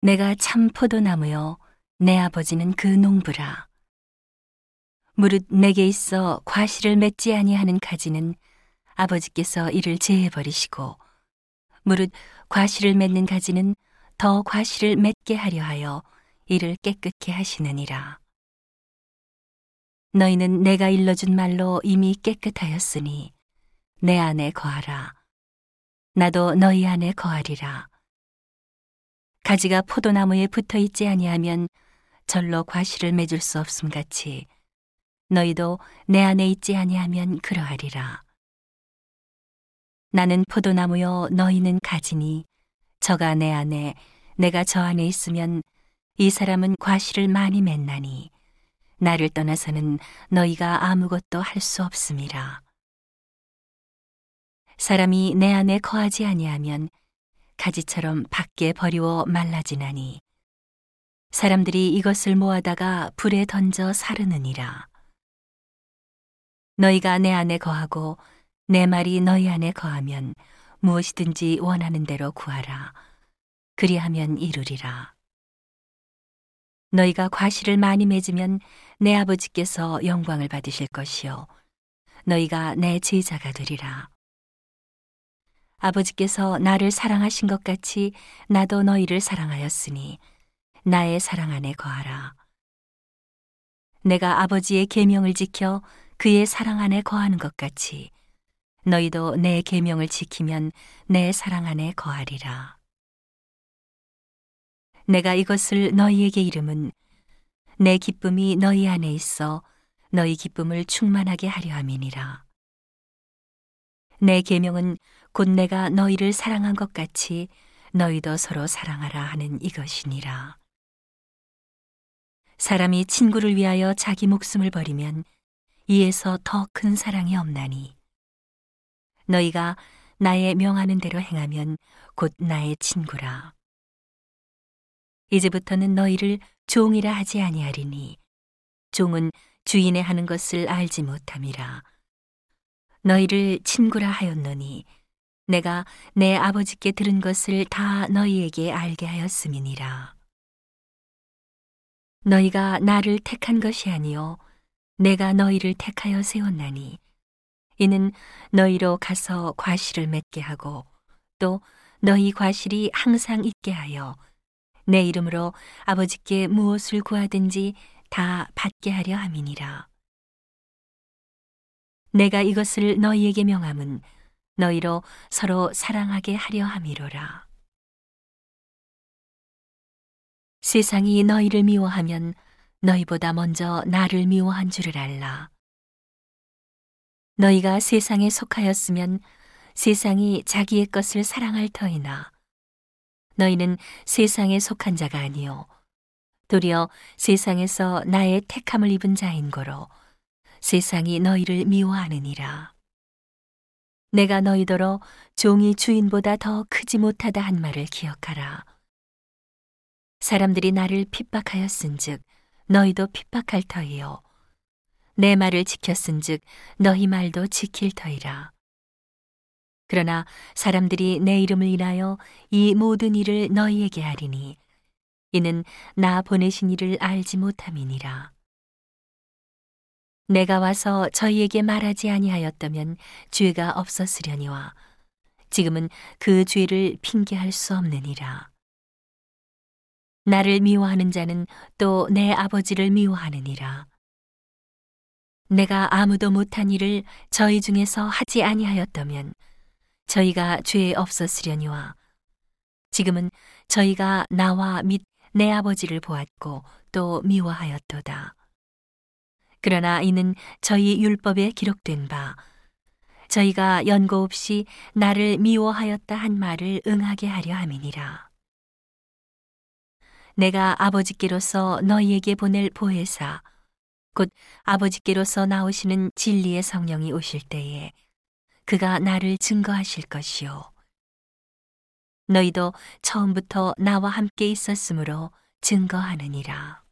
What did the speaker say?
내가 참 포도나무요 내 아버지는 그 농부라. 무릇 내게 있어 과실을 맺지 아니하는 가지는 아버지께서 이를 제해 버리시고 무릇 과실을 맺는 가지는 더 과실을 맺게 하려 하여 이를 깨끗게 하시느니라. 너희는 내가 일러준 말로 이미 깨끗하였으니 내 안에 거하라. 나도 너희 안에 거하리라 가지가 포도나무에 붙어 있지 아니하면 절로 과실을 맺을 수 없음 같이 너희도 내 안에 있지 아니하면 그러하리라. 나는 포도나무요 너희는 가지니 저가 내 안에 내가 저 안에 있으면 이 사람은 과실을 많이 맺나니 나를 떠나서는 너희가 아무것도 할 수 없음이라. 사람이 내 안에 거하지 아니하면 가지처럼 밖에 버리워 말라지나니 사람들이 이것을 모아다가 불에 던져 사르느니라. 너희가 내 안에 거하고 내 말이 너희 안에 거하면 무엇이든지 원하는 대로 구하라. 그리하면 이루리라. 너희가 과실을 많이 맺으면 내 아버지께서 영광을 받으실 것이요. 너희가 내 제자가 되리라. 아버지께서 나를 사랑하신 것 같이 나도 너희를 사랑하였으니 나의 사랑 안에 거하라. 내가 아버지의 계명을 지켜 그의 사랑 안에 거하는 것 같이 너희도 내 계명을 지키면 내 사랑 안에 거하리라. 내가 이것을 너희에게 이름은 내 기쁨이 너희 안에 있어 너희 기쁨을 충만하게 하려 함이니라. 내 계명은 곧 내가 너희를 사랑한 것 같이 너희도 서로 사랑하라 하는 이것이니라. 사람이 친구를 위하여 자기 목숨을 버리면 이에서 더 큰 사랑이 없나니. 너희가 나의 명하는 대로 행하면 곧 나의 친구라. 이제부터는 너희를 종이라 하지 아니하리니 종은 주인의 하는 것을 알지 못함이라. 너희를 친구라 하였노니 내가 내 아버지께 들은 것을 다 너희에게 알게 하였음이니라 너희가 나를 택한 것이 아니요 내가 너희를 택하여 세웠나니 이는 너희로 가서 과실을 맺게 하고 또 너희 과실이 항상 있게 하여 내 이름으로 아버지께 무엇을 구하든지 다 받게 하려 함이니라. 내가 이것을 너희에게 명함은 너희로 서로 사랑하게 하려 함이로라. 세상이 너희를 미워하면 너희보다 먼저 나를 미워한 줄을 알라. 너희가 세상에 속하였으면 세상이 자기의 것을 사랑할 터이나 너희는 세상에 속한 자가 아니요 도리어 세상에서 나의 택함을 입은 자인 거로 세상이 너희를 미워하느니라. 내가 너희더러 종이 주인보다 더 크지 못하다 한 말을 기억하라. 사람들이 나를 핍박하였은즉 너희도 핍박할 터이요. 내 말을 지켰은즉 너희 말도 지킬 터이라. 그러나 사람들이 내 이름을 인하여 이 모든 일을 너희에게 하리니 이는 나 보내신 이를 알지 못함이니라 내가 와서 저희에게 말하지 아니하였다면 죄가 없었으려니와 지금은 그 죄를 핑계할 수 없느니라. 나를 미워하는 자는 또 내 아버지를 미워하느니라. 내가 아무도 못한 일을 저희 중에서 하지 아니하였다면 저희가 죄에 없었으려니와 지금은 저희가 나와 및 내 아버지를 보았고 또 미워하였도다. 그러나 이는 저희 율법에 기록된 바 저희가 연고 없이 나를 미워하였다 한 말을 응하게 하려 함이니라. 내가 아버지께로서 너희에게 보낼 보혜사 곧 아버지께로서 나오시는 진리의 성령이 오실 때에 그가 나를 증거하실 것이요 너희도 처음부터 나와 함께 있었으므로 증거하느니라.